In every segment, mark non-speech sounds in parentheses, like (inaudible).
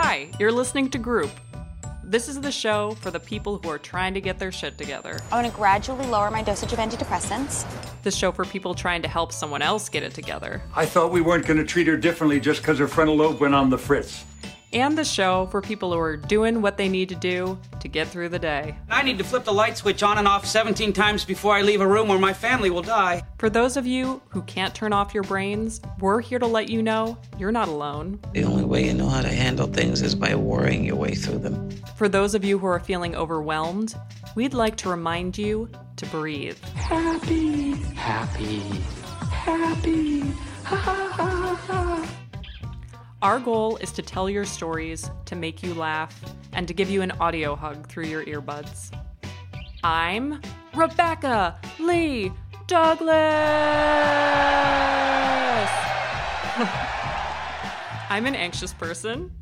Hi, you're listening to Group. This is the show for the people who are trying to get their shit together. I want to gradually lower my dosage of antidepressants. The show for people trying to help someone else get it together. I thought we weren't going to treat her differently just because her frontal lobe went on the fritz. And the show for people who are doing what they need to do to get through the day. I need to flip the light switch on and off 17 times before I leave a room or my family will die. For those of you who can't turn off your brains, we're here to let you know you're not alone. The only way you know how to handle things is by worrying your way through them. For those of you who are feeling overwhelmed, we'd like to remind you to breathe. Happy, happy, happy. Ha ha ha ha. Our goal is to tell your stories, to make you laugh, and to give you an audio hug through your earbuds. I'm Rebecca Lee Douglas! (laughs) I'm an anxious person,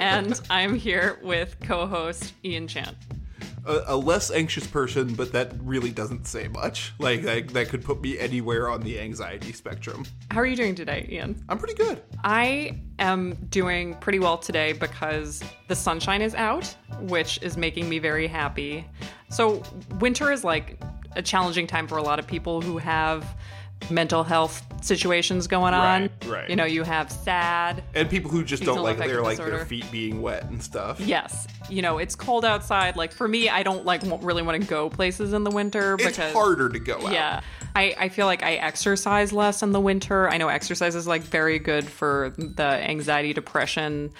and (laughs) I'm here with co host Ian Chant. A, a, less anxious person, but that really doesn't say much. Like, like that could put me anywhere on the anxiety spectrum. How are you doing today, Ian? I'm pretty good. I am doing pretty well today because the sunshine is out, which is making me very happy. So, winter is like a challenging time for a lot of people who have mental health situations going on. Right, right. You know, you have sad and people who just don't like their like disorder. their feet being wet and stuff. Yes, you know it's cold outside. Like for me, I don't like really want to go places in the winter It's harder to go out. Yeah, I, I feel like I exercise less in the winter. I know exercise is like very good for the anxiety, depression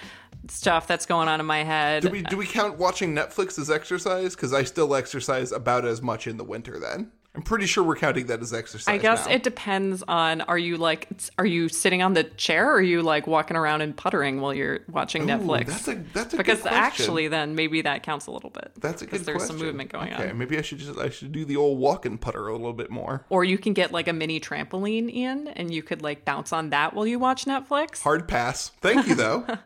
stuff that's going on in my head. Do we do we count watching Netflix as exercise? Because I still exercise about as much in the winter. Then I'm pretty sure we're counting that as exercise. I guess now. it depends on are you like are you sitting on the chair or are you like walking around and puttering while you're watching Ooh, Netflix? that's a- that's a good because actually then maybe that counts a little bit. That's a good because there's question. some movement going okay, on. maybe I should just I should do the old walk and putter a little bit more. Or you can get like a mini trampoline in and you could like bounce on that while you watch Netflix. Hard pass. Thank you though. (laughs)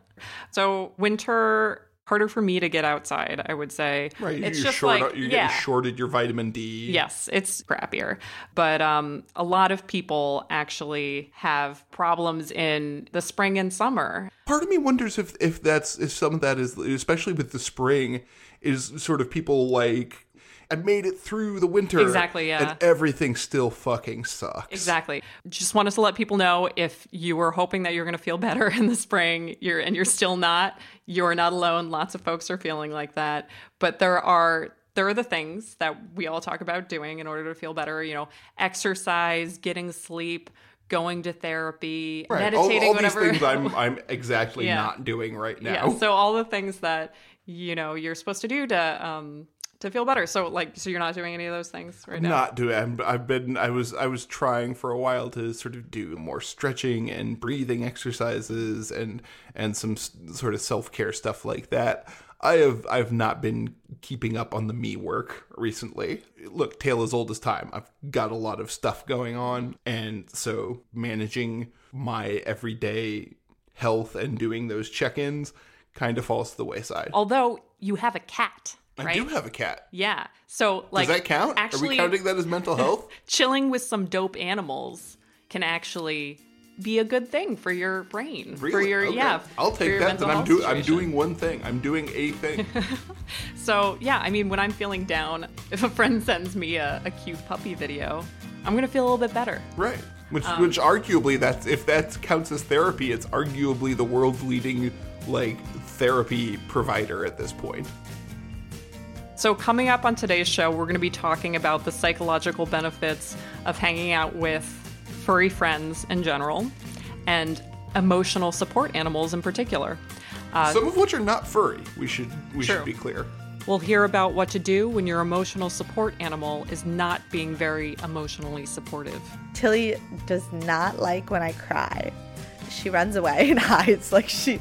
So winter harder for me to get outside, I would say. right, it's you just short, like you're yeah. getting shorted your vitamin D. Yes, it's crappier. But um, a lot of people actually have problems in the spring and summer. Part of me wonders if if that's if some of that is especially with the spring is sort of people like I made it through the winter. Exactly, yeah. And everything still fucking sucks. Exactly. Just wanted to let people know if you were hoping that you're going to feel (laughs) better in the spring, you're and you're still not, you're not alone. Lots of folks are feeling like that. But there are there are the things that we all talk about doing in order to feel better, you know, exercise, getting sleep, going to therapy, Right. All, meditating all whatever. these things I'm I'm (laughs) exactly Yeah. not doing right now. Yeah. So all the things that you know you're supposed to do to um to feel better. So like so you're not doing any of those things right now. not doing I'm, I've been I was I was trying for a while to sort of do more stretching and breathing exercises and and some s- sort of self-care stuff like that. I have I've not been keeping up on the me work recently. Look, tale as old as time. I've got a lot of stuff going on and so managing my everyday health and doing those check-ins kind of falls to the wayside. Although you have a cat, I right? do have a cat. Yeah. So like Does that count? Are we counting that as mental (laughs) health? chilling with some dope animals can actually be a good thing for your brain. For your Okay. yeah. I'll take that. Then I'm doing. I'm doing one thing. I'm doing a thing. (laughs) So yeah, I mean, when I'm feeling down, if a friend sends me a, a cute puppy video, I'm gonna feel a little bit better. right. Which, Um, which arguably, that's if that counts as therapy, it's arguably the world's leading like therapy provider at this point. So, coming up on today's show, we're going to be talking about the psychological benefits of hanging out with furry friends in general and emotional support animals in particular. Uh, Some of which are not furry. We should we True. should be clear. we'll hear about what to do when your emotional support animal is not being very emotionally supportive. Tilly does not like when I cry. She runs away (laughs) and hides like she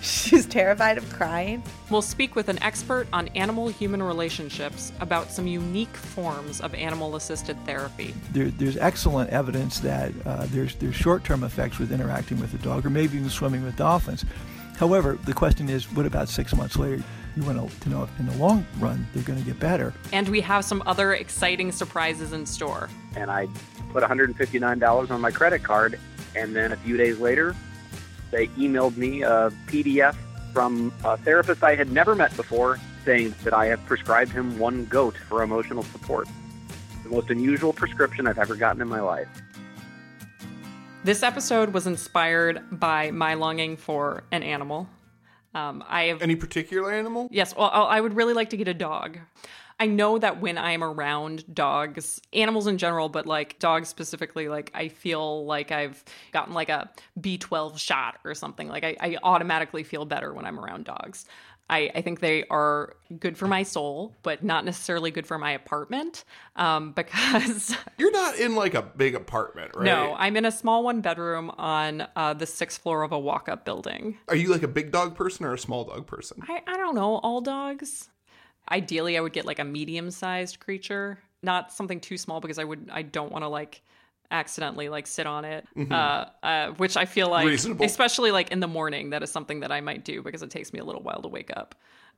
she's terrified of crying. We'll speak with an expert on animal human relationships about some unique forms of animal assisted therapy. there, there's excellent evidence that uh, there's there's short-term effects with interacting with a dog, or maybe even swimming with dolphins. However, the question is, what about six months later? You want to, to know if in the long run they're going to get better. And we have some other exciting surprises in store. and I put $159 on my credit card, and then a few days later, they emailed me a PDF from a therapist I had never met before saying that I have prescribed him one goat for emotional support. The most unusual prescription I've ever gotten in my life. This episode was inspired by my longing for an animal. Um, I have Any particular animal? Yes, well, I I would really like to get a dog. I know that when I'm around dogs, animals in general, but like dogs specifically, like I feel like I've gotten like a B12 shot or something. Like I, I automatically feel better when I'm around dogs. I, I think they are good for my soul, but not necessarily good for my apartment um, (laughs) because You're not in like a big apartment, right? no, I'm in a small one bedroom on uh, the sixth floor of a walk up building. Are you like a big dog person or a small dog person? I, I don't know, all dogs. Ideally, I would get like a medium sized creature, not something too small because I would I don't want to like accidentally like sit on it. Uh, uh, which I feel like, Reasonable. especially like in the morning, that is something that I might do because it takes me a little while to wake up.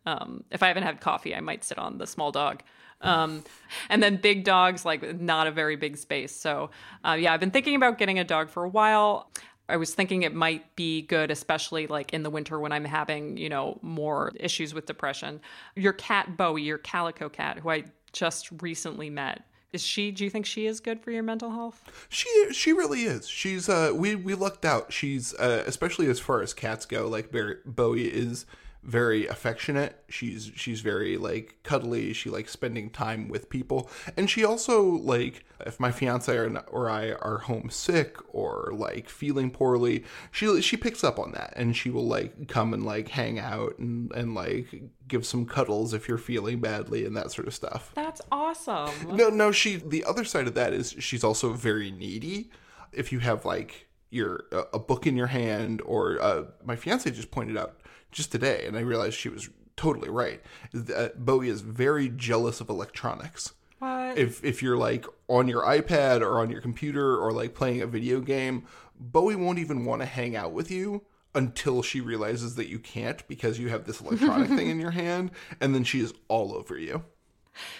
Um, if I haven't had coffee, I might sit on the small dog. Um, and then big dogs, like not a very big space. So, uh, yeah, I've been thinking about getting a dog for a while. I was thinking it might be good, especially like in the winter when I'm having, you know, more issues with depression. Your cat, Bowie, your calico cat, who I just recently met, is she, do you think she is good for your mental health? She she really is. She's uh we we lucked out. She's uh especially as far as cats go. Like Bowie is very affectionate. She's she's very like cuddly. She likes spending time with people, and she also like if my fiance or, or I are homesick or like feeling poorly, she she picks up on that and she will like come and like hang out and and like give some cuddles if you're feeling badly and that sort of stuff. That's awesome. No, no, she the other side of that is she's also very needy. If you have like your a book in your hand or uh, my fiance just pointed out just today and I realized she was totally right. That uh, Bowie is very jealous of electronics. What? If if you're like on your iPad or on your computer or like playing a video game, Bowie won't even want to hang out with you until she realizes that you can't because you have this electronic (laughs) thing in your hand and then she is all over you.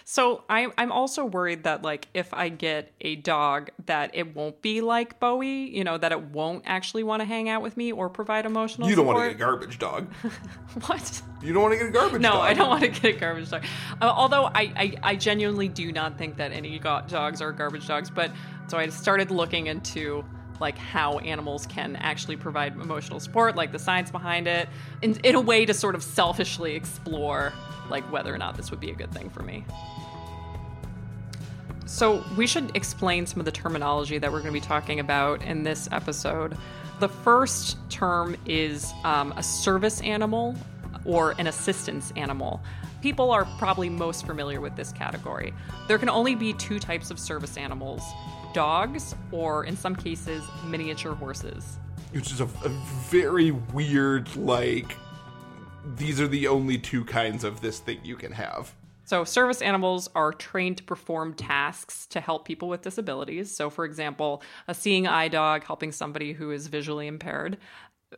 So I'm I'm also worried that like if I get a dog that it won't be like Bowie, you know, that it won't actually want to hang out with me or provide emotional You don't want to get a garbage dog. (laughs) what? You don't want to get a garbage dog. No, dog. I don't want to get a garbage dog. Uh, although I, I, I genuinely do not think that any go- dogs are garbage dogs. But so I started looking into like how animals can actually provide emotional support, like the science behind it, in, in a way to sort of selfishly explore like whether or not this would be a good thing for me. So, we should explain some of the terminology that we're going to be talking about in this episode. The first term is um, a service animal or an assistance animal. People are probably most familiar with this category. There can only be two types of service animals dogs, or in some cases, miniature horses. Which is a, a very weird, like, these are the only two kinds of this thing you can have. So, service animals are trained to perform tasks to help people with disabilities. So, for example, a seeing eye dog helping somebody who is visually impaired.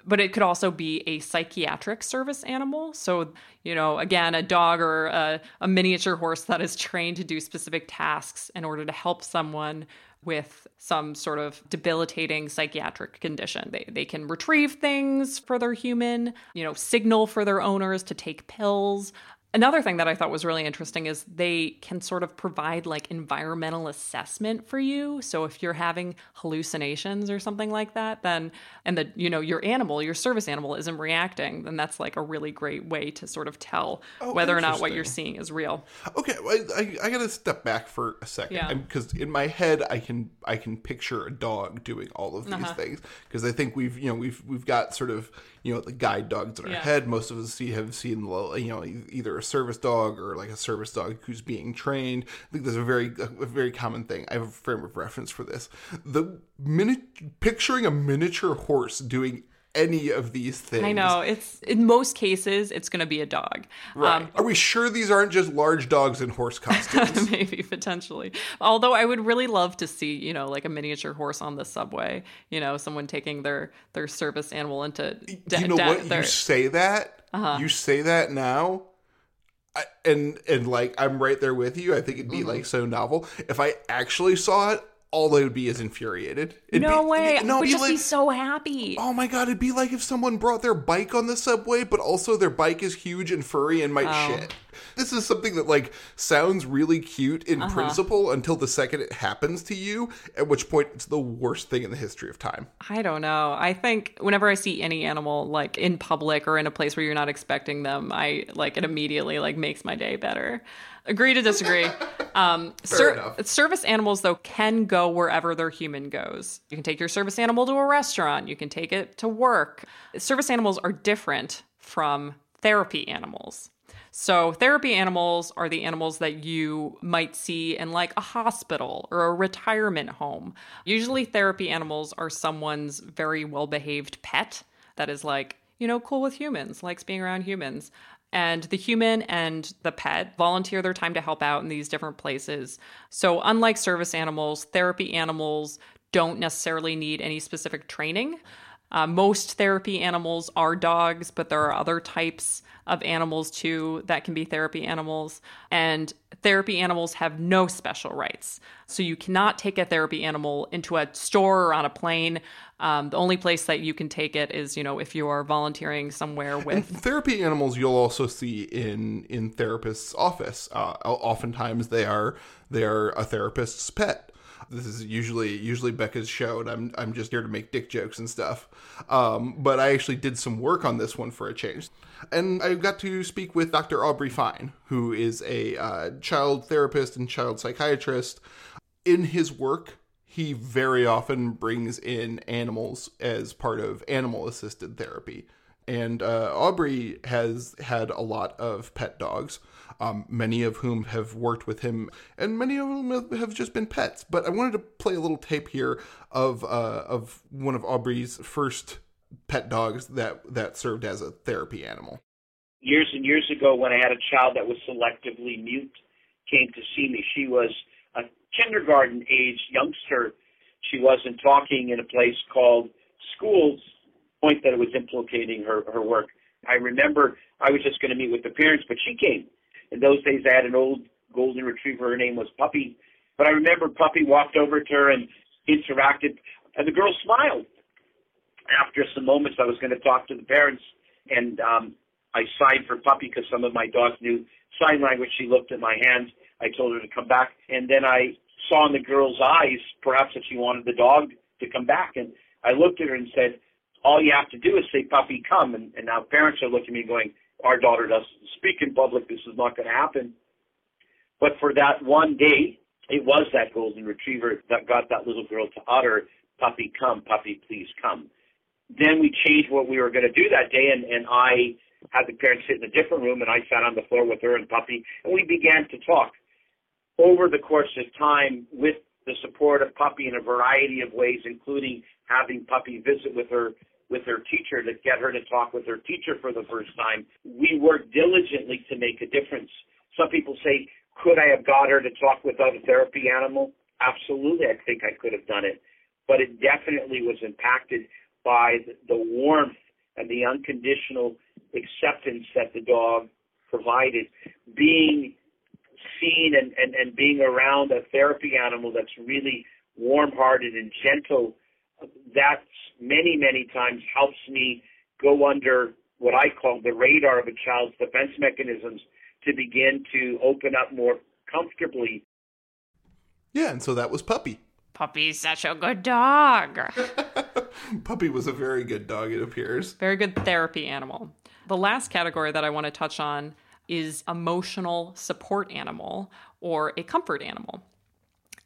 But it could also be a psychiatric service animal. So, you know, again, a dog or a, a miniature horse that is trained to do specific tasks in order to help someone with some sort of debilitating psychiatric condition. They, they can retrieve things for their human, you know, signal for their owners to take pills. Another thing that I thought was really interesting is they can sort of provide like environmental assessment for you. So if you're having hallucinations or something like that, then and the you know your animal, your service animal isn't reacting, then that's like a really great way to sort of tell Oh, whether or not what you're seeing is real. Okay, I, I, I gotta step back for a second Yeah. because in my head I can I can picture a dog doing all of these Uh-huh. things because I think we've you know we've we've got sort of you know the guide dogs in our Yeah. head. Most of us see, have seen you know either a service dog or like a service dog who's being trained. I think that's a very a very common thing. I have a frame of reference for this. The minute picturing a miniature horse doing any of these things. I know it's in most cases it's going to be a dog. Right. Um, Are we sure these aren't just large dogs in horse (laughs) costumes? maybe potentially. Although I would really love to see, you know, like a miniature horse on the subway. You know, someone taking their their service animal into. Do you know da- what? their- You say that. Uh-huh. You say that now. I, and and like I'm right there with you. I think it'd be Mm-hmm. like so novel. If I actually saw it, all they would be is infuriated. It'd no be- way. No, I would just like, be so happy. Oh my god, it'd be like if someone brought their bike on the subway, but also their bike is huge and furry and might Oh. shit. This is something that like sounds really cute in Uh-huh. principle until the second it happens to you, at which point it's the worst thing in the history of time. I don't know. I think whenever I see any animal like in public or in a place where you're not expecting them, I like it immediately like makes my day better. Agree to disagree. (laughs) Um, enough. Service animals though can go wherever their human goes. You can take your service animal to a restaurant. You can take it to work. Service animals are different from therapy animals. So, therapy animals are the animals that you might see in like a hospital or a retirement home. Usually, therapy animals are someone's very well behaved pet that is like, you know, cool with humans, likes being around humans. And the human and the pet volunteer their time to help out in these different places. So, unlike service animals, therapy animals don't necessarily need any specific training. Uh, most therapy animals are dogs, but there are other types of animals too that can be therapy animals. And therapy animals have no special rights. So you cannot take a therapy animal into a store or on a plane. Um, the only place that you can take it is, you know, if you are volunteering somewhere with. Therapy animals you'll also see in in therapists' office. Uh, oftentimes they are they are a therapist's pet. This is usually usually Becca's show, and I'm I'm just here to make dick jokes and stuff. Um, but I actually did some work on this one for a change, and I got to speak with Dr. Aubrey Fine, who is a uh, child therapist and child psychiatrist. In his work, he very often brings in animals as part of animal assisted therapy. And uh, Aubrey has had a lot of pet dogs, um, many of whom have worked with him, and many of them have- just been pets. But I wanted to play a little tape here of uh, of one of Aubrey's first pet dogs that that served as a therapy animal. years and years ago when I had a child that was selectively mute came to see me. She was kindergarten age youngster. She wasn't talking in a place called schools, point that it was implicating her, her work. I remember I was just going to meet with the parents, but she came. In those days, I had an old golden retriever. Her name was Puppy. But I remember Puppy walked over to her and interacted, and the girl smiled after some moments, I was going to talk to the parents, and um, I signed for Puppy because some of my dogs knew sign language. She looked at my hands. I told her to come back, and then I saw in the girl's eyes perhaps that she wanted the dog to come back, and I looked at her and said, "All you have to do is say Puppy, come." And, and now parents are looking at me going, "Our daughter doesn't speak in public. This is not going to happen." But for that one day, it was that golden retriever that got that little girl to utter, Puppy, come, puppy, please come. Then we changed what we were going to do that day, and, and I had the parents sit in a different room, and I sat on the floor with her and Puppy, and we began to talk. Over the course of time, with the support of Puppy in a variety of ways, including having Puppy visit with her with her teacher to get her to talk with her teacher for the first time, we worked diligently to make a difference. Some people say, could I have got her to talk without a therapy animal? Absolutely, I think I could have done it. But it definitely was impacted by the- the warmth and the unconditional acceptance that the dog provided. Being seen and, and, and being around a therapy animal that's really warm hearted and gentle, that many, many times helps me go under what I call the radar of a child's defense mechanisms to begin to open up more comfortably. Yeah, and so that was Puppy. Puppy's such a good dog. (laughs) Puppy was a very good dog, it appears. Very good therapy animal. The last category that I want to touch on is emotional support animal or a comfort animal.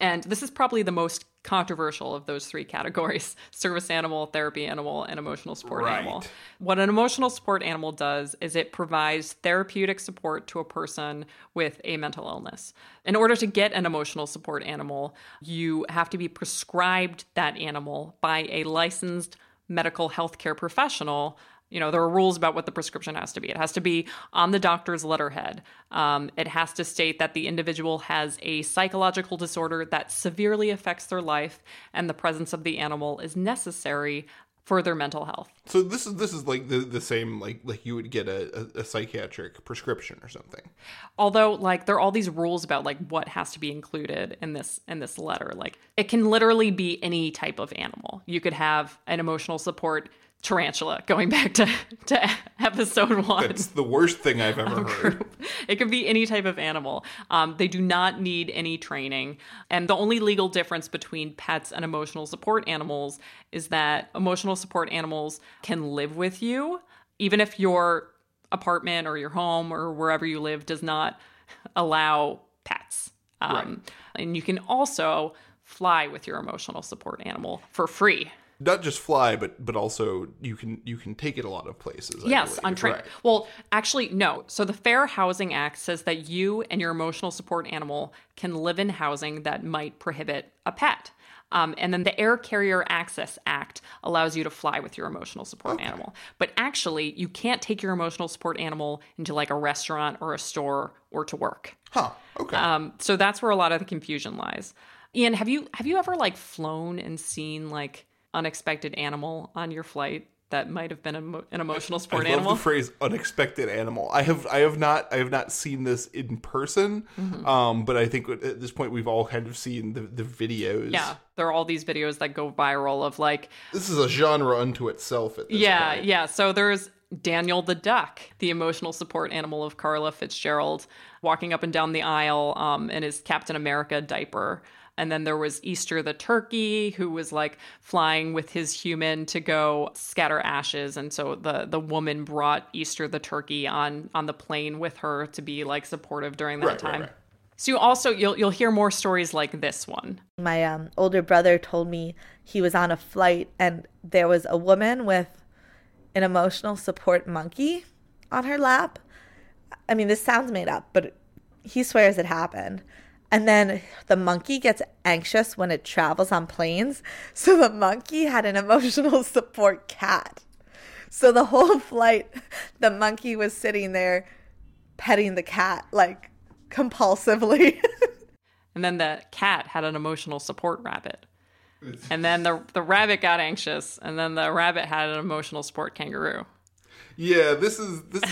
And this is probably the most controversial of those three categories (laughs) service animal, therapy animal, and emotional support Right. animal. What an emotional support animal does is it provides therapeutic support to a person with a mental illness. In order to get an emotional support animal, you have to be prescribed that animal by a licensed medical healthcare professional. You know, there are rules about what the prescription has to be. It has to be on the doctor's letterhead. Um, it has to state that the individual has a psychological disorder that severely affects their life, and the presence of the animal is necessary for their mental health. So this is this is like the the same like like you would get a, a, a psychiatric prescription or something. Although like there are all these rules about like what has to be included in this in this letter. Like it can literally be any type of animal. You could have an emotional support tarantula going back to (laughs) to episode one. That's the worst thing I've ever heard. it could be any type of animal. Um, they do not need any training. And the only legal difference between pets and emotional support animals is that emotional support animals can live with you even if your apartment or your home or wherever you live does not allow pets. Um, and you can also fly with your emotional support animal for free Not just fly, but but also you can you can take it a lot of places. I yes, believe. on train. Right. Well, actually, no. So the Fair Housing Act says that you and your emotional support animal can live in housing that might prohibit a pet. Um, and then the Air Carrier Access Act allows you to fly with your emotional support animal. But actually, you can't take your emotional support animal into like a restaurant or a store or to work. Huh. Okay. Um, so that's where a lot of the confusion lies. Ian, have you have you ever like flown and seen like unexpected animal on your flight that might have been a, an emotional support I love animal? the phrase "unexpected animal." I have I have not I have not seen this in person, Mhm. um, but I think at this point we've all kind of seen the the videos. Yeah, there are all these videos that go viral of like, this is a genre unto itself. At this yeah, point. yeah. So there's Daniel the duck, the emotional support animal of Carla Fitzgerald, walking up and down the aisle um, in his Captain America diaper. And then there was Easter the turkey, who was like flying with his human to go scatter ashes. And so the the woman brought Easter the turkey on on the plane with her to be like supportive during that Right, right, time. right. So you also you'll you'll hear more stories like this one. My um, older brother told me he was on a flight and there was a woman with an emotional support monkey on her lap. I mean, this sounds made up, but he swears it happened. And then the monkey gets anxious when it travels on planes. So the monkey had an emotional (laughs) support cat. So the whole flight, the monkey was sitting there petting the cat like compulsively. (laughs) And then the cat had an emotional support rabbit. And then the the rabbit got anxious, and then the rabbit had an emotional support kangaroo. Yeah, this is this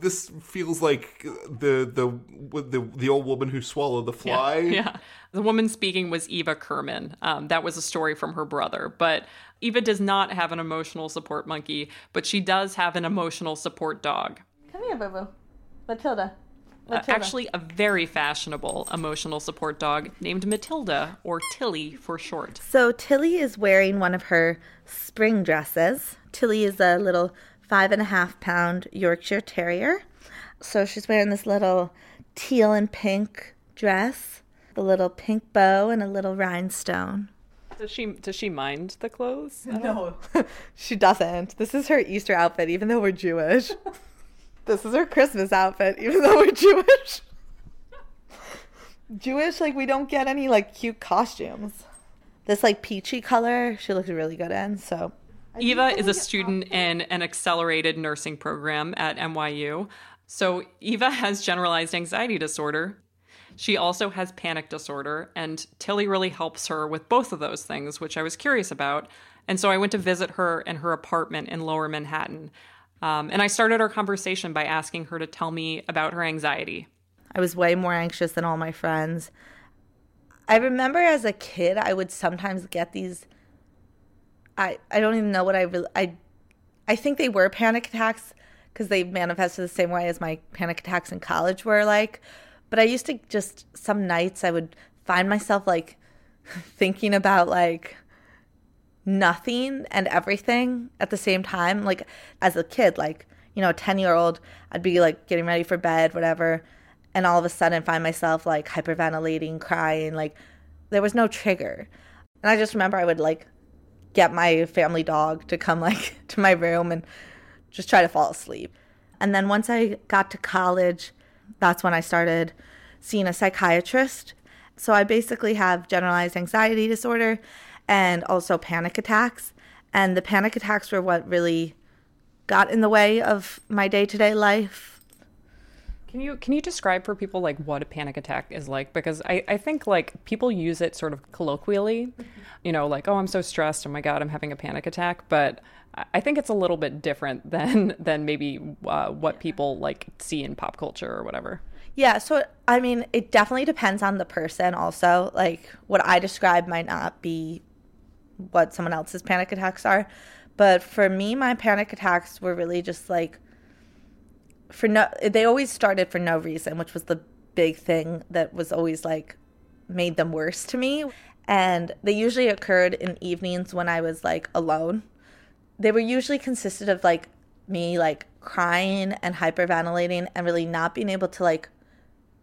this feels like the the the the old woman who swallowed the fly. Yeah, yeah. The woman speaking was Eva Kerman. Um, that was a story from her brother. But Eva does not have an emotional support monkey, but she does have an emotional support dog. Come here, Boo Boo. Matilda. Uh, actually, a very fashionable emotional support dog named Matilda, or Tilly for short. So Tilly is wearing one of her spring dresses. Tilly is a little five and a half pound Yorkshire Terrier. So she's wearing this little teal and pink dress, a little pink bow, and a little rhinestone. Does she does she mind the clothes? No, (laughs) she doesn't. This is her Easter outfit, even though we're Jewish. (laughs) this is her Christmas outfit, even though we're Jewish. Jewish, like we don't get any like cute costumes. This like peachy color, she looks really good in. So Eva is a student in an accelerated nursing program at NYU. So Eva has generalized anxiety disorder. She also has panic disorder, and Tilly really helps her with both of those things, which I was curious about. And so I went to visit her in her apartment in lower Manhattan. Um, and I started our conversation by asking her to tell me about her anxiety. I was way more anxious than all my friends. I remember as a kid, I would sometimes get these. I I don't even know what I really I, I think they were panic attacks because they manifested the same way as my panic attacks in college were like. But I used to just some nights I would find myself like (laughs) thinking about like nothing and everything at the same time. Like as a kid, like you know, a ten year old, I'd be like getting ready for bed, whatever and all of a sudden find myself like hyperventilating, crying. Like there was no trigger. And I just remember I would like get my family dog to come like (laughs) to my room and just try to fall asleep. And then once I got to college, that's when I started seeing a psychiatrist. So I basically have generalized anxiety disorder and also panic attacks. And the panic attacks were what really got in the way of my day to day life Can you can you describe for people like what a panic attack is like? Because I, I think like people use it sort of colloquially, you know, like, oh I'm so stressed, oh my god, I'm having a panic attack. But I think it's a little bit different (laughs) than than maybe uh, what people like see in pop culture or whatever. Yeah, so I mean, it definitely depends on the person also. Like what I describe might not be what someone else's panic attacks are. But for me, my panic attacks were really just like for no they always started for no reason, which was the big thing that was always like made them worse to me. And they usually occurred in evenings when I was like alone. They were usually consisted of like me like crying and hyperventilating and really not being able to like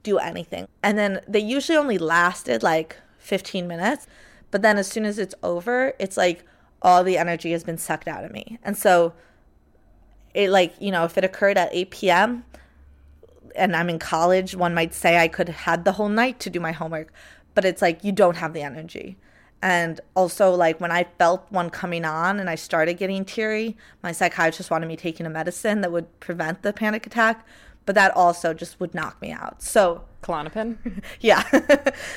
do anything. And then they usually only lasted like 15 minutes. But then as soon as it's over, it's like all the energy has been sucked out of me. And so it like, you know, if it occurred at 8 p.m. and I'm in college, one might say I could have had the whole night to do my homework, but it's like you don't have the energy. And also, like when I felt one coming on and I started getting teary, my psychiatrist wanted me taking a medicine that would prevent the panic attack, but that also just would knock me out. So, Klonopin? (laughs) yeah.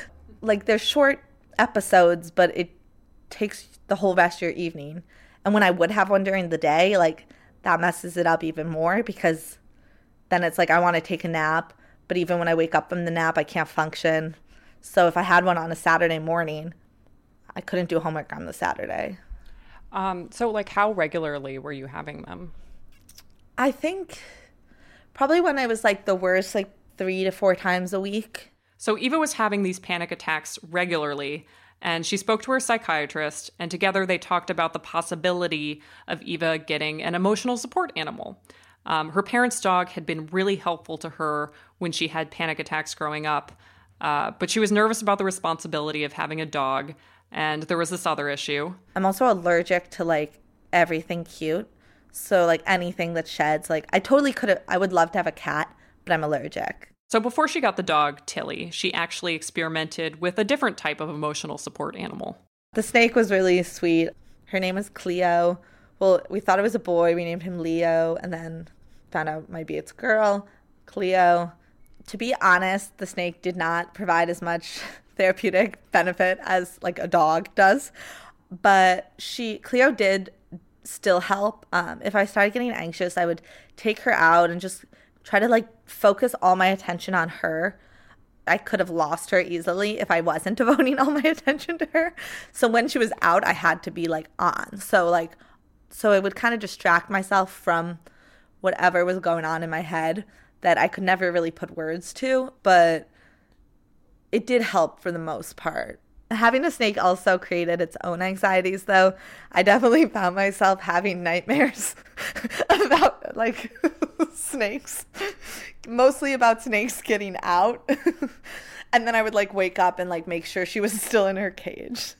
(laughs) like they're short episodes, but it takes the whole rest of your evening. And when I would have one during the day, like that messes it up even more because then it's like I want to take a nap, but even when I wake up from the nap, I can't function. So if I had one on a Saturday morning, I couldn't do homework on the Saturday. Um, so, like, how regularly were you having them? I think probably when I was like the worst, like three to four times a week. So, Eva was having these panic attacks regularly, and she spoke to her psychiatrist, and together they talked about the possibility of Eva getting an emotional support animal. Um, her parents' dog had been really helpful to her when she had panic attacks growing up, uh, but she was nervous about the responsibility of having a dog, and there was this other issue. I'm also allergic to like everything cute. So like anything that sheds, like I totally could have I would love to have a cat, but I'm allergic. So before she got the dog, Tilly, she actually experimented with a different type of emotional support animal. The snake was really sweet. Her name was Cleo. Well, we thought it was a boy. We named him Leo and then found out maybe it's a girl, Cleo. To be honest, the snake did not provide as much (laughs) therapeutic benefit as like a dog does. But she Cleo did still help. Um, if I started getting anxious, I would take her out and just try to like focus all my attention on her. I could have lost her easily if I wasn't (laughs) devoting all my attention to her. So when she was out, I had to be like on. So like so it would kind of distract myself from whatever was going on in my head that I could never really put words to, but it did help for the most part having a snake also created its own anxieties though. I definitely found myself having nightmares (laughs) about like (laughs) snakes. Mostly about snakes getting out. (laughs) And then i would like wake up and like make sure she was still in her cage.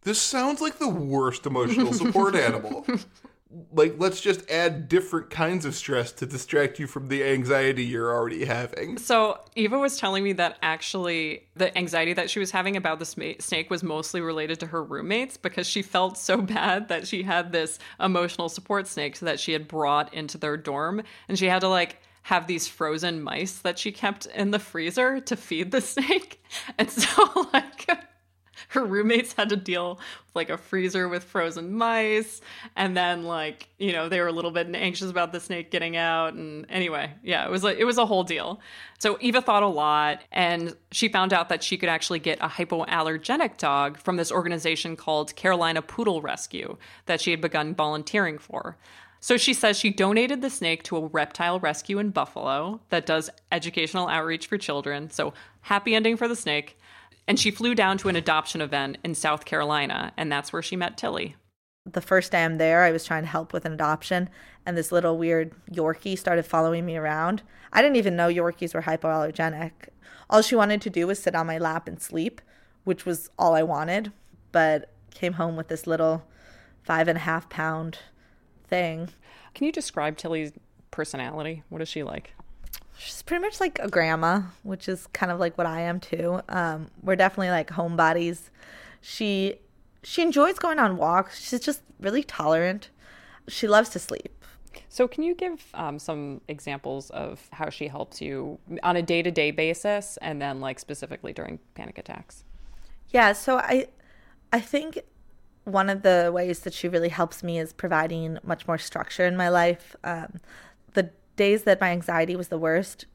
This sounds like the worst emotional support animal like let's just add different kinds of stress to distract you from the anxiety you're already having. So Eva was telling me that actually the anxiety that she was having about the snake was mostly related to her roommates because she felt so (laughs) bad that she had this emotional support snake that she had brought into their dorm and she had to like have these frozen mice that she kept in the freezer to feed the (laughs) snake. And so (laughs) like (laughs) her roommates had to deal with like a freezer with frozen mice and then like you know they were a little bit anxious about the snake getting out and anyway yeah it was like it was a whole deal so eva thought a lot and she found out that she could actually get a hypoallergenic dog from this organization called carolina poodle rescue that she had begun volunteering for so she says she donated the snake to a reptile rescue in Buffalo that does educational outreach for children. So happy ending for the snake. And she flew down to an adoption event in South Carolina, and that's where she met Tilly. The first day I'm there, I was trying to help with an adoption, and this little weird Yorkie started following me around. I didn't even know Yorkies were hypoallergenic. All she wanted to do was sit on my lap and sleep, which was all I wanted, but came home with this little five and a half pound thing. Can you describe Tilly's personality? What is she like? She's pretty much like a grandma, which is kind of like what I am too. Um, we're definitely like homebodies. She she enjoys going on walks. She's just really tolerant. She loves to sleep. So, can you give um, some examples of how she helps you on a day to day basis and then, like, specifically during panic attacks? Yeah, so I, I think one of the ways that she really helps me is providing much more structure in my life. Um, the days that my anxiety was the worst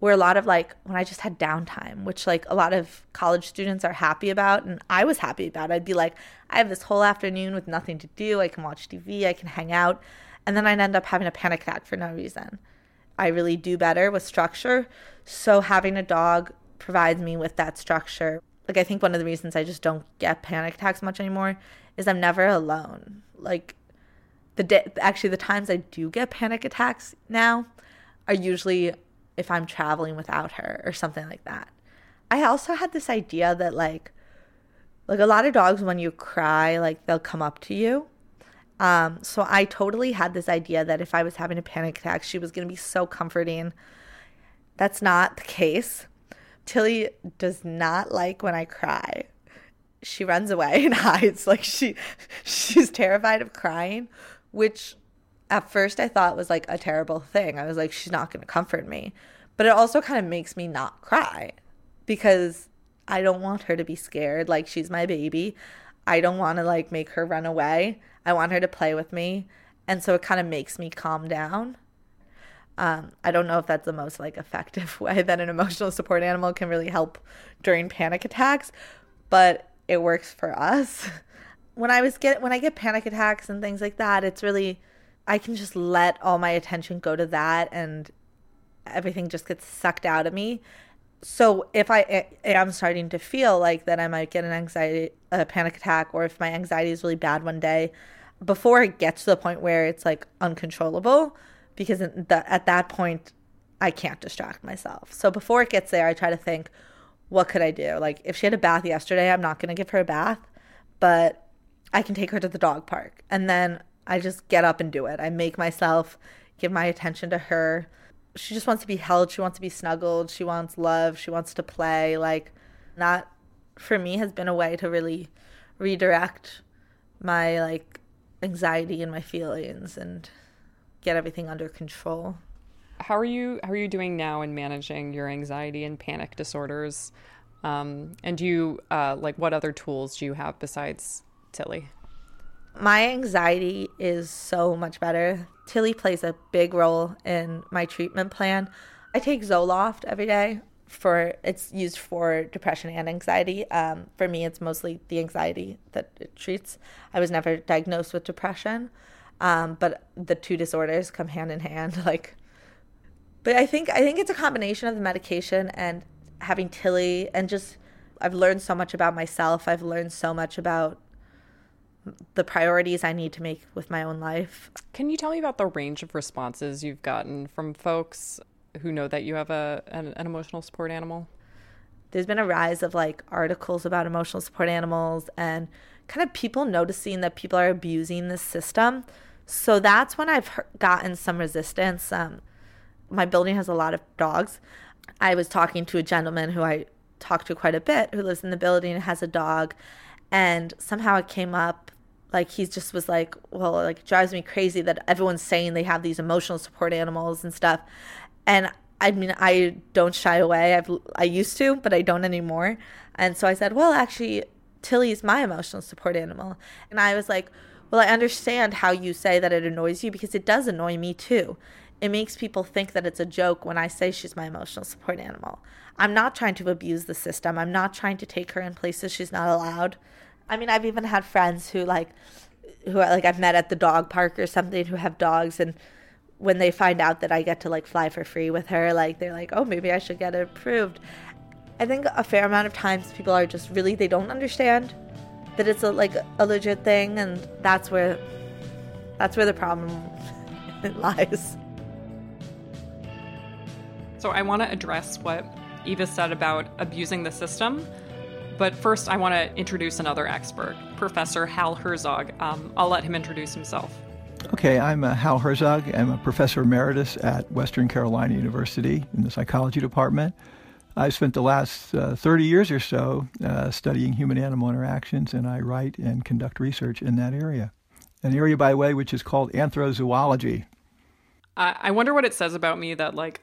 were a lot of like when I just had downtime, which like a lot of college students are happy about, and I was happy about. I'd be like, I have this whole afternoon with nothing to do. I can watch TV, I can hang out, and then I'd end up having a panic attack for no reason. I really do better with structure, so having a dog provides me with that structure. Like I think one of the reasons I just don't get panic attacks much anymore is I'm never alone. Like the day, actually the times I do get panic attacks now are usually if I'm traveling without her or something like that. I also had this idea that like like a lot of dogs when you cry like they'll come up to you. Um so I totally had this idea that if I was having a panic attack she was going to be so comforting. That's not the case. Tilly does not like when I cry she runs away (laughs) and hides like she (laughs) she's terrified of crying which at first I thought was like a terrible thing. I was like she's not going to comfort me. But it also kind of makes me not cry because I don't want her to be scared like she's my baby. I don't want to like make her run away. I want her to play with me. And so it kind of makes me calm down. Um, I don't know if that's the most like effective (laughs) way that an emotional support animal can really help during panic attacks, but it works for us. (laughs) when I was get when I get panic attacks and things like that, it's really I can just let all my attention go to that and everything just gets sucked out of me. So if I am starting to feel like that I might get an anxiety a panic attack or if my anxiety is really bad one day, before it gets to the point where it's like uncontrollable because at that point I can't distract myself. So before it gets there, I try to think what could I do? Like if she had a bath yesterday, I'm not going to give her a bath, but I can take her to the dog park. And then I just get up and do it. I make myself give my attention to her. She just wants to be held, she wants to be snuggled, she wants love, she wants to play. Like that for me has been a way to really redirect my like anxiety and my feelings and get everything under control how are you how are you doing now in managing your anxiety and panic disorders um, and do you uh, like what other tools do you have besides tilly my anxiety is so much better. Tilly plays a big role in my treatment plan. I take zoloft every day for it's used for depression and anxiety. Um, for me it's mostly the anxiety that it treats. I was never diagnosed with depression um, but the two disorders come hand in hand (laughs) like but I think I think it's a combination of the medication and having Tilly and just I've learned so much about myself. I've learned so much about the priorities I need to make with my own life. Can you tell me about the range of responses you've gotten from folks who know that you have a an, an emotional support animal? There's been a rise of like articles about emotional support animals and kind of people noticing that people are abusing this system. So that's when I've gotten some resistance. Um, my building has a lot of dogs. I was talking to a gentleman who I talk to quite a bit who lives in the building and has a dog and somehow it came up like he just was like well like drives me crazy that everyone's saying they have these emotional support animals and stuff and i mean i don't shy away i've i used to but i don't anymore and so i said well actually tilly's my emotional support animal and i was like well i understand how you say that it annoys you because it does annoy me too it makes people think that it's a joke when I say she's my emotional support animal. I'm not trying to abuse the system. I'm not trying to take her in places she's not allowed. I mean, I've even had friends who like who like I've met at the dog park or something who have dogs and when they find out that I get to like fly for free with her, like they're like, "Oh, maybe I should get it approved." I think a fair amount of times people are just really they don't understand that it's a like a legit thing and that's where that's where the problem (laughs) lies. So I want to address what Eva said about abusing the system. But first, I want to introduce another expert, Professor Hal Herzog. Um, I'll let him introduce himself. Okay, I'm uh, Hal Herzog. I'm a professor emeritus at Western Carolina University in the psychology department. I've spent the last uh, 30 years or so uh, studying human animal interactions, and I write and conduct research in that area. An area, by the way, which is called anthrozoology. I, I wonder what it says about me that like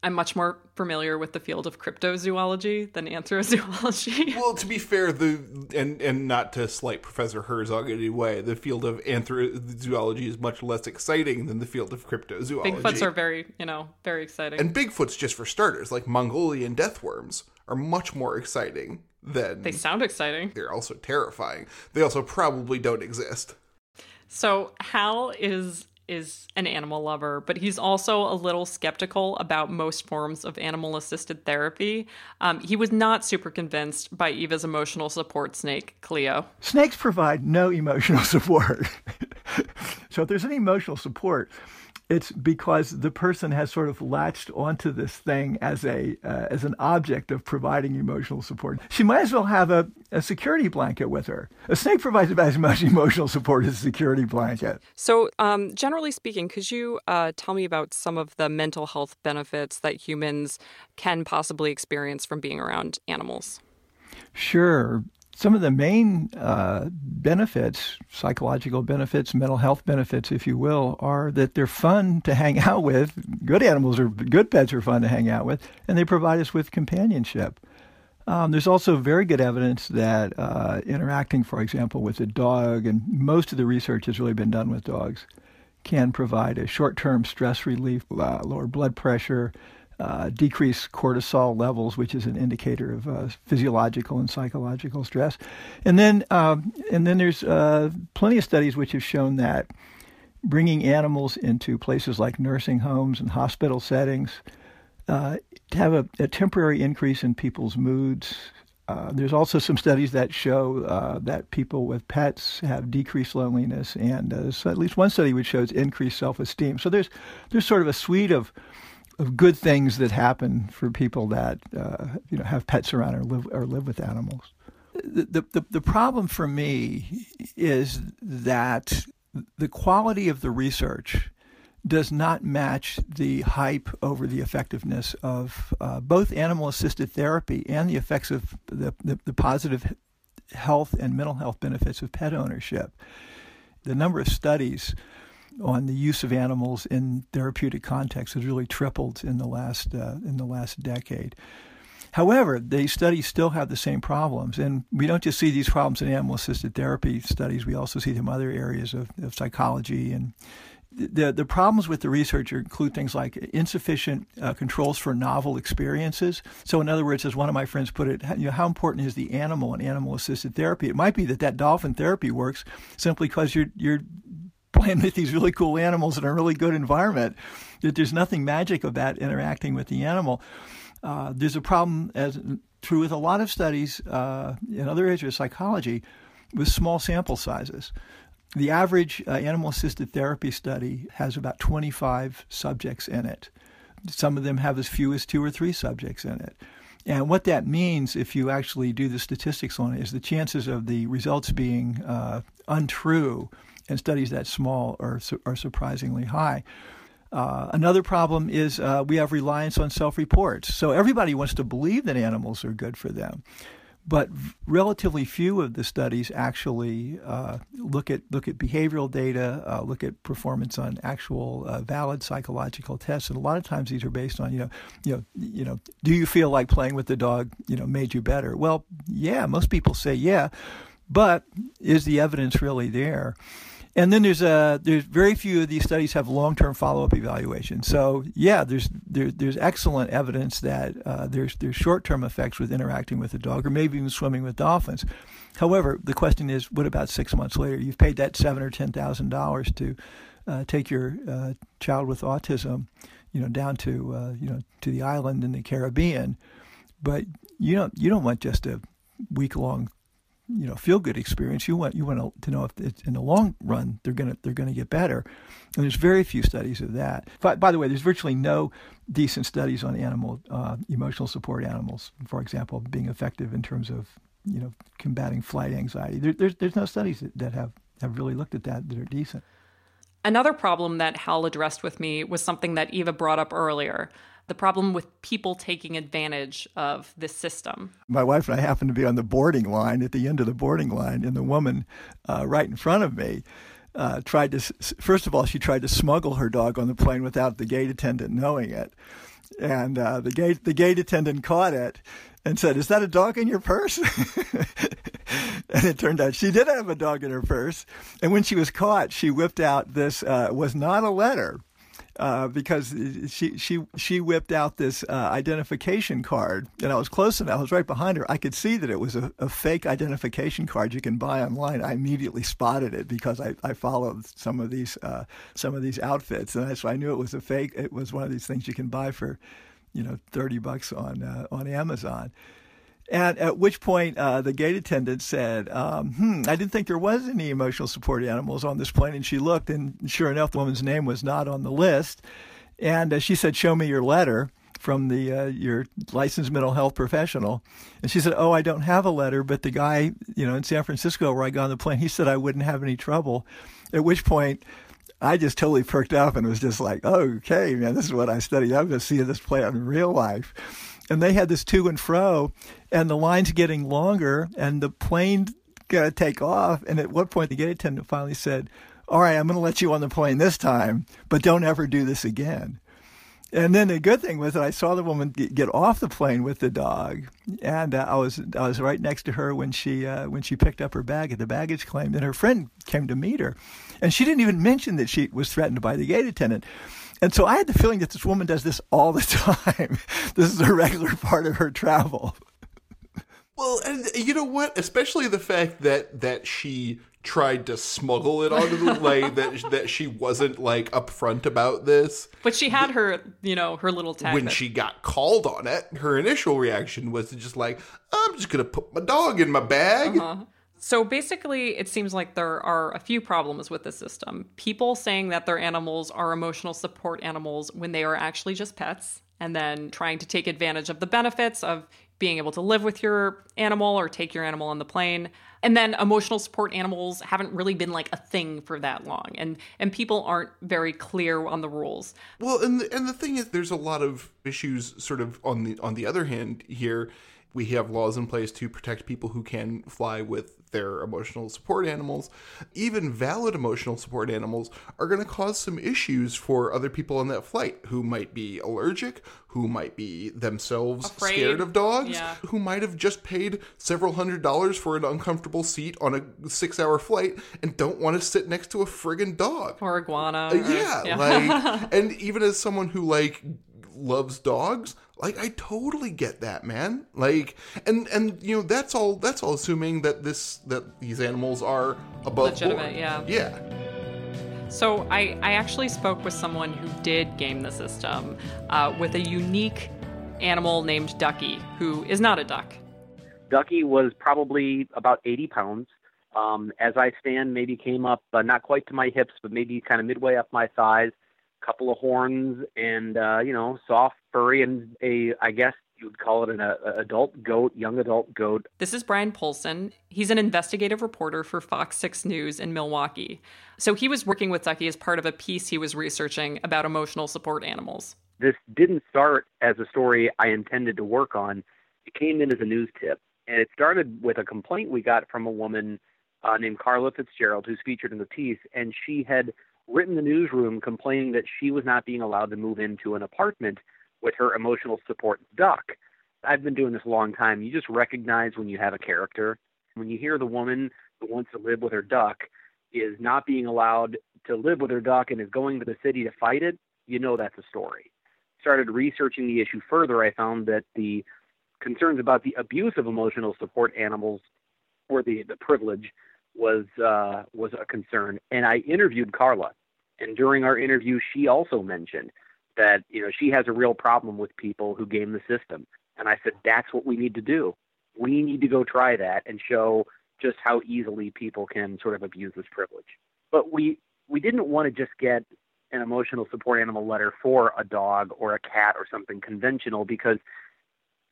I'm much more familiar with the field of cryptozoology than anthrozoology. (laughs) well, to be fair, the and and not to slight Professor Herzog in any way, the field of anthrozoology is much less exciting than the field of cryptozoology. Bigfoots are very, you know, very exciting. And Bigfoots, just for starters, like Mongolian death worms, are much more exciting than they sound exciting. They're also terrifying. They also probably don't exist. So Hal is is an animal lover, but he's also a little skeptical about most forms of animal assisted therapy. Um, he was not super convinced by Eva's emotional support snake, Cleo. Snakes provide no emotional (laughs) support. so if there's any emotional support, it's because the person has sort of latched onto this thing as a uh, as an object of providing emotional support. She might as well have a, a security blanket with her. A snake provides about as much (laughs) emotional support as a security blanket. So, um, generally speaking, could you uh, tell me about some of the mental health benefits that humans can possibly experience from being around animals? Sure some of the main uh, benefits, psychological benefits, mental health benefits, if you will, are that they're fun to hang (laughs) out with. Good animals are good pets are fun to hang out with, and they provide us with companionship. Um, there's also very good evidence that uh, interacting, for example, with a dog, and most of the research has really been done with dogs, can provide a short-term stress relief, uh, lower blood pressure, uh, decrease cortisol levels, which is an indicator of uh, physiological and psychological stress. And then, um, and then there's uh, plenty of studies which have shown that bringing animals into places like nursing homes and hospital settings uh, have a, a, temporary increase in people's moods. Uh, there's also some studies that show uh, that people with pets have decreased loneliness, and at least one study which shows increased self-esteem. So there's there's sort of a suite of of good things that happen for people that uh, you know have pets around or live or live with animals. The, the the problem for me is that the quality of the research does not match the hype over the effectiveness of uh, both animal assisted therapy and the effects of the, the, the positive health and mental health benefits of pet ownership. The number of studies on the use of animals in therapeutic contexts has really tripled in the last uh, in the last decade. However, these studies still have the same problems, and we don't just see these problems in animal-assisted therapy studies. We also see them in other areas of, of psychology and the the problems with the research include things like insufficient uh, controls for novel experiences. So, in other words, as one of my friends put it, you know, how important is the animal in animal assisted therapy? It might be that that dolphin therapy works simply because you're you're playing (laughs) with these really cool animals in a really good environment. That there's nothing magic about interacting with the animal. Uh, there's a problem, as true with a lot of studies uh, in other areas of psychology, with small sample sizes. The average uh, animal assisted therapy study has about 25 subjects in it. Some of them have as few as two or three subjects in it. And what that means, if you actually do the statistics on it, is the chances of the results being uh, untrue and studies that small are, are surprisingly high. Uh, another problem is uh, we have reliance on self reports. So everybody wants to believe that animals are good for them. But relatively few of the studies actually uh, look at look at behavioral data, uh, look at performance on actual uh, valid psychological tests, and a lot of times these are based on you know you know you know do you feel like playing with the dog you know made you better? Well, yeah, most people say yeah, but is the evidence really there? And then there's a there's very few of these studies have long term follow up evaluation. So yeah, there's there, there's excellent evidence that uh, there's there's short term effects with interacting with a dog or maybe even swimming with dolphins. However, the question is, what about six months later? You've paid that seven or ten thousand dollars to uh, take your uh, child with autism, you know, down to uh, you know to the island in the Caribbean, but you don't you don't want just a week long you know feel good experience. You want you want to know if in the long run they're gonna they're gonna get better. And there's very few studies of that. But by the way, there's virtually no decent studies on animal uh, emotional support animals, for example, being effective in terms of you know combating flight anxiety. There, there's there's no studies that, that have have really looked at that that are decent. Another problem that Hal addressed with me was something that Eva brought up earlier the problem with people taking advantage of this system. My wife and I happened to be on the boarding line at the end of the boarding line, and the woman uh, right in front of me uh, tried to, first of all, she tried to smuggle her dog on the plane without the gate attendant knowing it. And uh, the gate the gate attendant caught it and said, "Is that a dog in your purse?" (laughs) and it turned out she did have a dog in her purse. And when she was caught, she whipped out this uh, was not a letter uh, because she she she whipped out this uh, identification card, and I was close enough. I was right behind her. I could see that it was a, a, fake identification card you can buy online. I immediately spotted it because I, I followed some of these uh, some of these outfits, and so I knew it was a fake. It was one of these things you can buy for, you know, thirty bucks on uh, on Amazon. And at which point, uh, the gate attendant said, um, "Hmm, I didn't think there was any emotional support animals on this plane." And she looked, and sure enough, the woman's name was not on the list. And uh, she said, "Show me your letter." From the uh, your licensed mental health professional, and she said, "Oh, I don't have a letter, but the guy, you know, in San Francisco where I got on the plane, he said I wouldn't have any trouble." At which point, I just totally perked up and was just like, "Okay, man, this is what I studied. I'm going to see this play out in real life." And they had this to and fro, and the line's getting longer, and the plane got to take off. And at what point the gate attendant finally said, "All right, I'm going to let you on the plane this time, but don't ever do this again." And then the good thing was that I saw the woman get off the plane with the dog, and uh, I was I was right next to her when she uh, when she picked up her bag at the baggage claim. And her friend came to meet her, and she didn't even mention that she was threatened by the gate attendant. And so I had the feeling that this woman does this all the (laughs) time. this is a regular part of her travel. Well, and you know what? Especially the fact that that she tried to smuggle it onto the plane (laughs) that that she wasn't like upfront about this. But she had her, you know, her little tag. When that... she got called on it, her initial reaction was to just like, "I'm just gonna put my dog in my bag." Uh-huh. So basically, it seems like there are a few problems with the system. People saying that their animals are emotional support animals when they are actually just pets, and then trying to take advantage of the benefits of being able to live with your animal or take your animal on the plane. And then emotional support animals haven't really been like a thing for that long, and and people aren't very clear on the rules. Well, and the, and the thing is, there's a lot of issues sort of on the on the other hand here we have laws in place to protect people who can fly with their emotional support animals. Even valid emotional support animals are going to cause some issues for other people on that flight who might be allergic, who might be themselves Afraid. scared of dogs, yeah. who might have just paid several hundred dollars for an uncomfortable seat on a six hour flight and don't want to sit next to a friggin' dog. Or iguana. Uh, or, yeah, yeah. like, (laughs) and even as someone who like loves dogs, like I totally get that, man. Like and and you know that's all that's all assuming that this that these animals are above Legitimate, board. yeah. Yeah. So I, I actually spoke with someone who did game the system uh, with a unique animal named Ducky, who is not a duck. Ducky was probably about 80 pounds. Um, as I stand, maybe came up uh, not quite to my hips, but maybe kind of midway up my thighs. Couple of horns and uh, you know soft furry and a I guess you would call it an a, adult goat, young adult goat. This is Bryan Polcyn. He's an investigative reporter for Fox 6 News in Milwaukee. So he was working with Ducky as part of a piece he was researching about emotional support animals. This didn't start as a story I intended to work on. It came in as a news tip, and it started with a complaint we got from a woman uh, named Carla Fitzgerald, who's featured in the piece, and she had written the newsroom complaining that she was not being allowed to move into an apartment with her emotional support duck. I've been doing this a long time. You just recognize when you have a character. When you hear the woman who wants to live with her duck is not being allowed to live with her duck and is going to the city to fight it, you know that's a story. Started researching the issue further, I found that the concerns about the abuse of emotional support animals or the, the privilege was uh, was a concern. And I interviewed Carla, and during our interview, she also mentioned that you know she has a real problem with people who game the system. And I said that's what we need to do. We need to go try that and show just how easily people can sort of abuse this privilege. But we we didn't want to just get an emotional support animal letter for a dog or a cat or something conventional because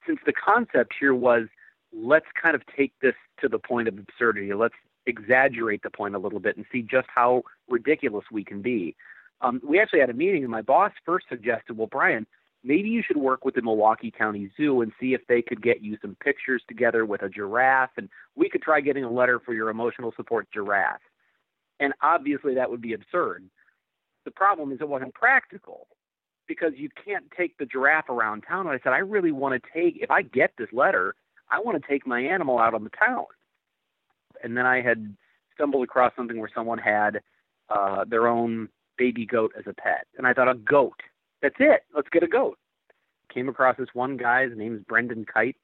since the concept here was let's kind of take this to the point of absurdity. Let's exaggerate the point a little bit and see just how ridiculous we can be. Um, we actually had a meeting, and my boss first suggested, well, Bryan, maybe you should work with the Milwaukee County Zoo and see if they could get you some pictures together with a giraffe, and we could try getting a letter for your emotional support giraffe. And obviously, that would be absurd. The problem is it wasn't practical because you can't take the giraffe around town. And I said, I really want to take, if I get this letter, I want to take my animal out on the town. And then I had stumbled across something where someone had uh, their own baby goat as a pet. And I thought, a goat. That's it. Let's get a goat. Came across this one guy. His name is Brendan Kite.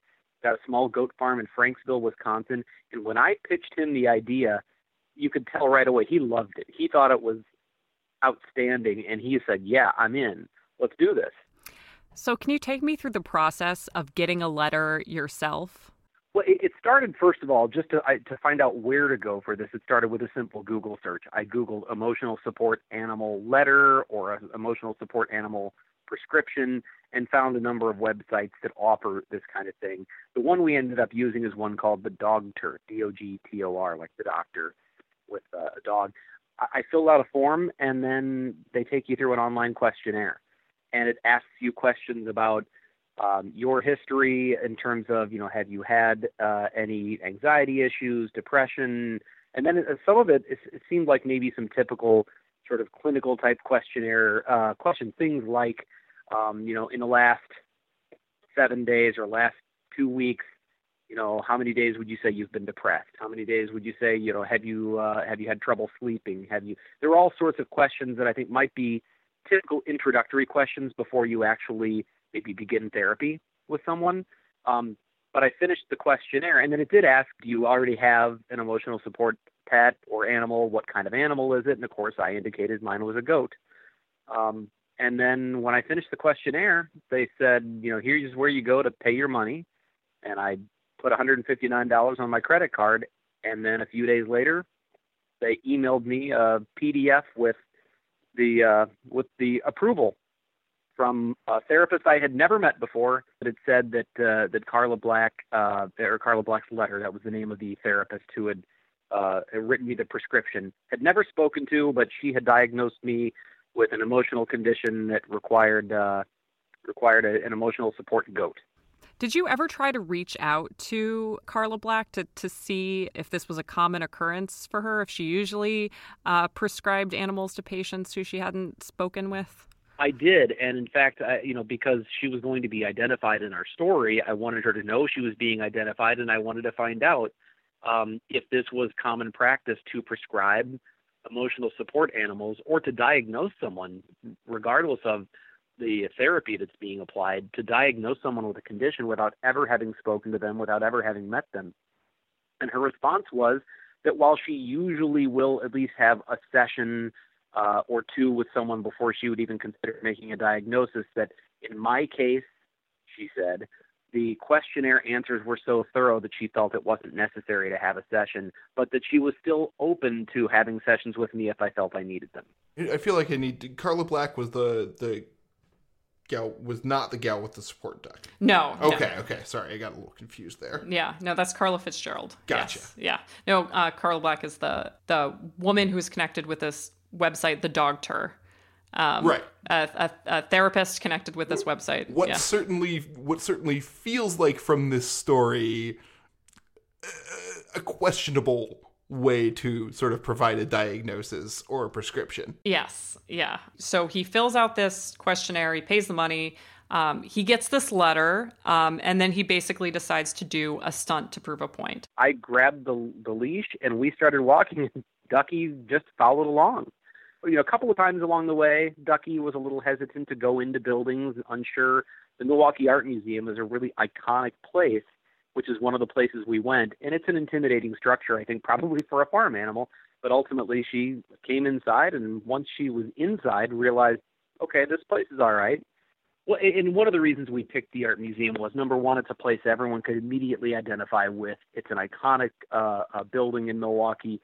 Got a small goat farm in Franksville, Wisconsin. And when I pitched him the idea, you could tell right away he loved it. He thought it was outstanding. And he said, Yeah, I'm in. Let's do this. So, can you take me through the process of getting a letter yourself? Well, it, started first of all just to I, to find out where to go for this. It started with a simple Google search. I googled emotional support animal letter or emotional support animal prescription and found a number of websites that offer this kind of thing. The one we ended up using is one called the Dogtor, D-O-G-T-O-R, like the doctor with uh, a dog. I, I filled out a form and then they take you through an online questionnaire and it asks you questions about um, your history in terms of, you know, have you had uh, any anxiety issues, depression, and then uh, some of it, it, it seemed like maybe some typical sort of clinical type questionnaire uh, questions, things like, um, you know, in the last seven days or last two weeks, you know, how many days would you say you've been depressed? How many days would you say, you know, have you uh, have you had trouble sleeping? Have you? There are all sorts of questions that I think might be typical introductory questions before you actually maybe begin therapy with someone. Um, but I finished the questionnaire, and then it did ask, "Do you already have an emotional support pet or animal? What kind of animal is it?" And of course, I indicated mine was a goat. Um, and then when I finished the questionnaire, they said, "You know, here's where you go to pay your money." And I put $159 on my credit card, and then a few days later, they emailed me a PDF with the uh, with the approval from a therapist I had never met before that had said that uh, that Carla Black uh, or Carla Black's letter that was the name of the therapist who had uh, written me the prescription had never spoken to, but she had diagnosed me with an emotional condition that required uh, required a, an emotional support goat. Did you ever try to reach out to Carla Black to, to see if this was a common occurrence for her, if she usually uh, prescribed animals to patients who she hadn't spoken with? I did, and in fact, I, you know, because she was going to be identified in our story, I wanted her to know she was being identified, and I wanted to find out um, if this was common practice to prescribe emotional support animals or to diagnose someone, regardless of the therapy that's being applied, to diagnose someone with a condition without ever having spoken to them, without ever having met them. And her response was that while she usually will at least have a session uh, or two with someone before she would even consider making a diagnosis, that in my case, she said, the questionnaire answers were so thorough that she felt it wasn't necessary to have a session, but that she was still open to having sessions with me if I felt I needed them. I feel like I need to, Carla Black was the the gal was not the gal with the support duck. No. Okay. No. Okay. Sorry, I got a little confused there. Yeah. No, that's Carla Fitzgerald. Gotcha. Yes. Yeah. No, uh, Carla Black is the the woman who's connected with this website, the Dogtor. Um, right. A, a, a, therapist connected with this website. What yeah. certainly what certainly feels like from this story uh, a questionable way to sort of provide a diagnosis or a prescription. Yes, yeah. So he fills out this questionnaire, he pays the money, um, he gets this letter, um, and then he basically decides to do a stunt to prove a point. I grabbed the, the leash and we started walking, and Ducky just followed along. You know, a couple of times along the way, Ducky was a little hesitant to go into buildings, unsure. The Milwaukee Art Museum is a really iconic place which is one of the places we went. And it's an intimidating structure, I think, probably for a farm animal. But ultimately, she came inside, and once she was inside, realized, okay, this place is all right. Well, and one of the reasons we picked the art museum was number one, it's a place everyone could immediately identify with. It's an iconic uh, building in Milwaukee,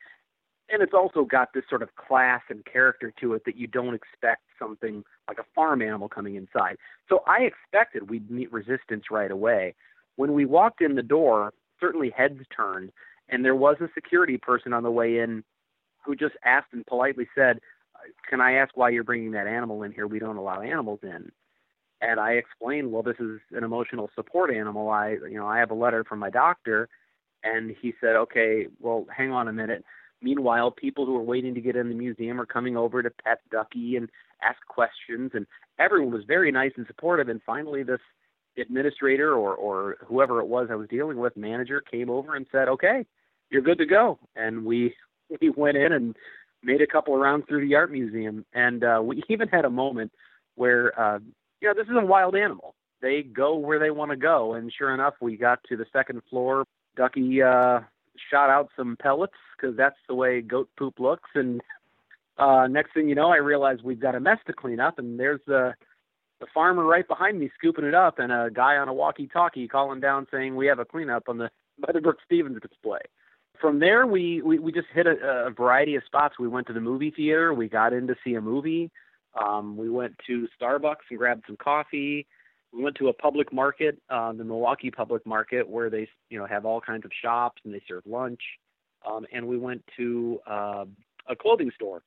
and it's also got this sort of class and character to it that you don't expect something like a farm animal coming inside. So I expected we'd meet resistance right away. When we walked in the door, certainly heads turned, and there was a security person on the way in who just asked and politely said, "Can I ask why you're bringing that animal in here? We don't allow animals in." And I explained, "Well, this is an emotional support animal. I, you know, I have a letter from my doctor." And he said, "Okay, well, hang on a minute. Meanwhile, people who are waiting to get in the museum are coming over to pet Ducky and ask questions, and everyone was very nice and supportive. And finally, this administrator or, or whoever it was I was dealing with, manager, came over and said, "Okay, you're good to go." And we (laughs) we went in and made a couple of rounds through the art museum, and uh, we (laughs) even had a moment where uh, you know this is a wild animal. They go where they want to go, and sure enough, we got to the second floor. Ducky uh, shot out some pellets because that's the way goat poop looks. And uh, next thing you know, I realized we've got a mess to clean up, and there's the the farmer right behind me scooping it up, and a guy on a walkie-talkie calling down saying we have a cleanup on the Brooks Stevens display. From there, we we, we just hit a, a variety of spots. We went to the movie theater. We got in to see a movie. Um, we went to Starbucks and grabbed some coffee. We went to a public market, uh, the Milwaukee Public Market, where they you know have all kinds of shops and they serve lunch. Um, and we went to uh, a clothing store.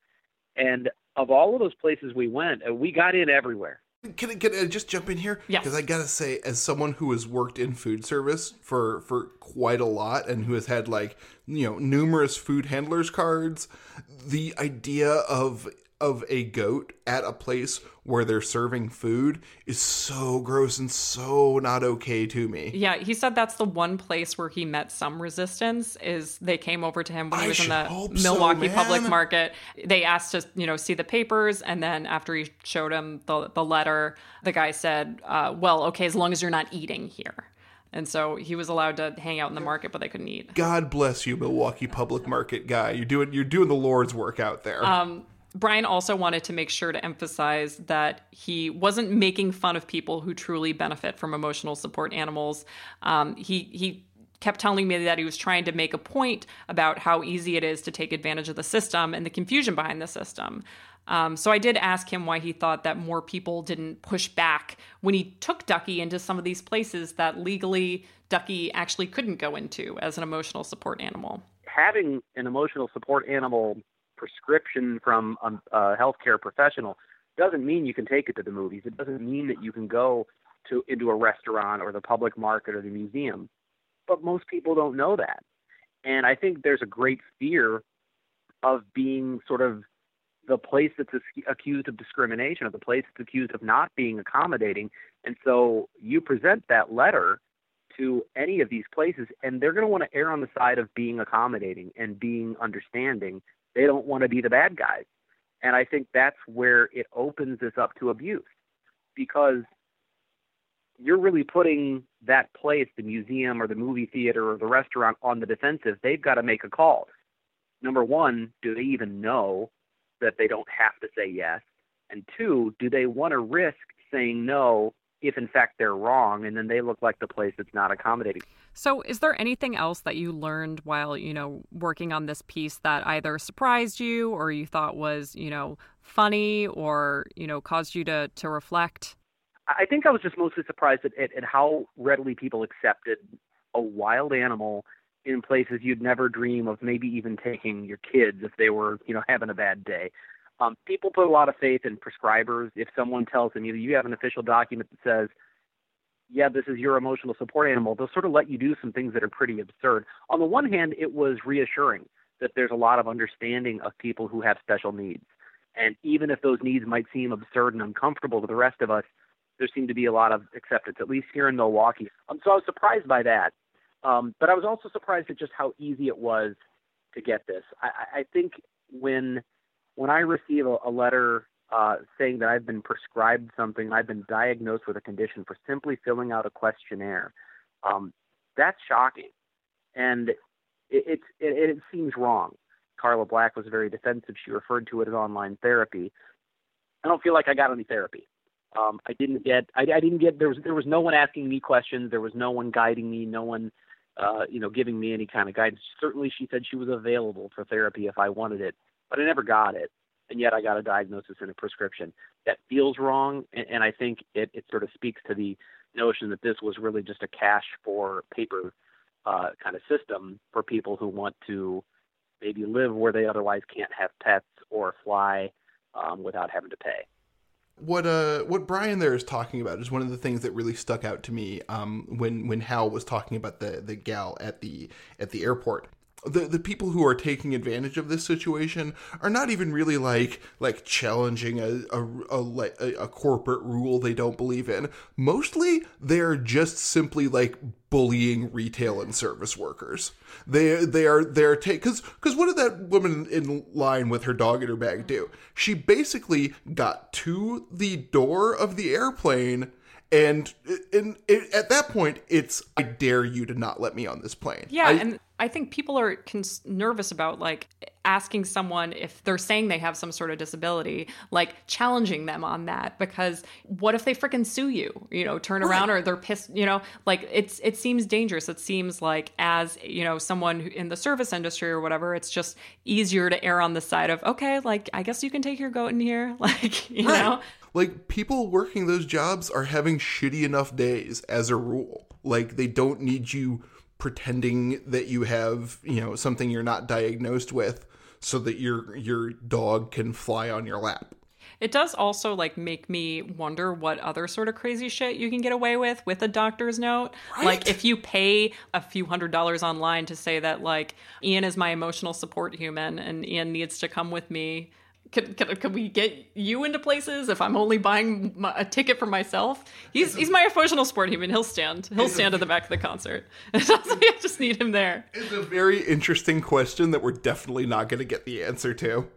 And of all of those places we went, uh, we got in everywhere. Can I, can I just jump in here? Yes. Because I gotta say, as someone who has worked in food service for for quite a lot and who has had like you know numerous food handlers cards, the idea of of a goat at a place where they're serving food is so gross and so not okay to me. Yeah, he said that's the one place where he met some resistance is they came over to him when he was in the hope so, Milwaukee Public. Market. They asked to, you know, see the papers and then after he showed him the the letter, the guy said, uh, "Well, okay, as long as you're not eating here." And so he was allowed to hang out in the market, but they couldn't eat. God bless you, Milwaukee Public Market guy. You're doing you're doing the Lord's work out there. Um, Bryan also wanted to make sure to emphasize that he wasn't making fun of people who truly benefit from emotional support animals. Um, he he kept telling me that he was trying to make a point about how easy it is to take advantage of the system and the confusion behind the system. Um, so I did ask him why he thought that more people didn't push back when he took Ducky into some of these places that legally Ducky actually couldn't go into as an emotional support animal. Having an emotional support animal prescription from a, a healthcare professional doesn't mean you can take it to the movies. It doesn't mean that you can go to into a restaurant or the public market or the museum. But most people don't know that. And I think there's a great fear of being sort of the place that's accused of discrimination or the place that's accused of not being accommodating. And so you present that letter to any of these places, and they're going to want to err on the side of being accommodating and being understanding. They don't want to be the bad guys. And I think that's where it opens this up to abuse because you're really putting that place, the museum or the movie theater or the restaurant, on the defensive. They've got to make a call. Number one, do they even know that they don't have to say yes? And two, do they want to risk saying no if in fact they're wrong and then they look like the place that's not accommodating? So, is there anything else that you learned while, you know, working on this piece that either surprised you or you thought was, you know, funny or, you know, caused you to to reflect? I think I was just mostly surprised at, at, at how readily people accepted a wild animal in places you'd never dream of maybe even taking your kids if they were, you know, having a bad day. Um, people put a lot of faith in prescribers. If someone tells them you you have an official document that says, yeah, this is your emotional support animal, they'll sort of let you do some things that are pretty absurd. On the one hand, it was reassuring that there's a lot of understanding of people who have special needs. And even if those needs might seem absurd and uncomfortable to the rest of us, there seemed to be a lot of acceptance, at least here in Milwaukee. Um, so I was surprised by that. Um, but I was also surprised at just how easy it was to get this. I, I think when when I receive a, a letter uh, saying that I've been prescribed something, I've been diagnosed with a condition for simply filling out a questionnaire, um, that's shocking, and it, it's it, it seems wrong. Carla Black was very defensive. She referred to it as online therapy. I don't feel like I got any therapy. Um, I didn't get. I, I didn't get. There was there was no one asking me questions. There was no one guiding me. No one, uh, you know, giving me any kind of guidance. Certainly, she said she was available for therapy if I wanted it, but I never got it. And yet, I got a diagnosis and a prescription. That feels wrong, and, and I think it, it sort of speaks to the notion that this was really just a cash for paper uh, kind of system for people who want to maybe live where they otherwise can't have pets or fly um, without having to pay what uh what Bryan there is talking about is one of the things that really stuck out to me um when when Hal was talking about the the gal at the at the airport. The the people who are taking advantage of this situation are not even really like like challenging a a, a, a corporate rule they don't believe in. Mostly, they're just simply like bullying retail and service workers. They they are they're take because because what did that woman in line with her dog in her bag do? She basically got to the door of the airplane. And, and, at that point, it's I dare you to not let me on this plane. Yeah, I, and I think people are cons- nervous about like asking someone if they're saying they have some sort of disability, like challenging them on that because what if they freaking sue you? You know, turn around or they're pissed. You know, like it's it seems dangerous. It seems like as you know someone in the service industry or whatever, it's just easier to err on the side of okay, like I guess you can take your goat in here, (laughs) like you Right. know. Like people working those jobs are having shitty enough days as a rule. Like they don't need you pretending that you have, you know, something you're not diagnosed with so that your your dog can fly on your lap. It does also like make me wonder what other sort of crazy shit you can get away with with a doctor's note. Like if you pay a few hundred dollars online to say that like Ian is my emotional support human and Ian needs to come with me. Could, could, could we get you into places if I'm only buying my, a ticket for myself? He's he's my emotional support human. He'll stand. He'll stand at the back of the concert. (laughs) I just need him there. It's a very interesting question that we're definitely not going to get the answer to.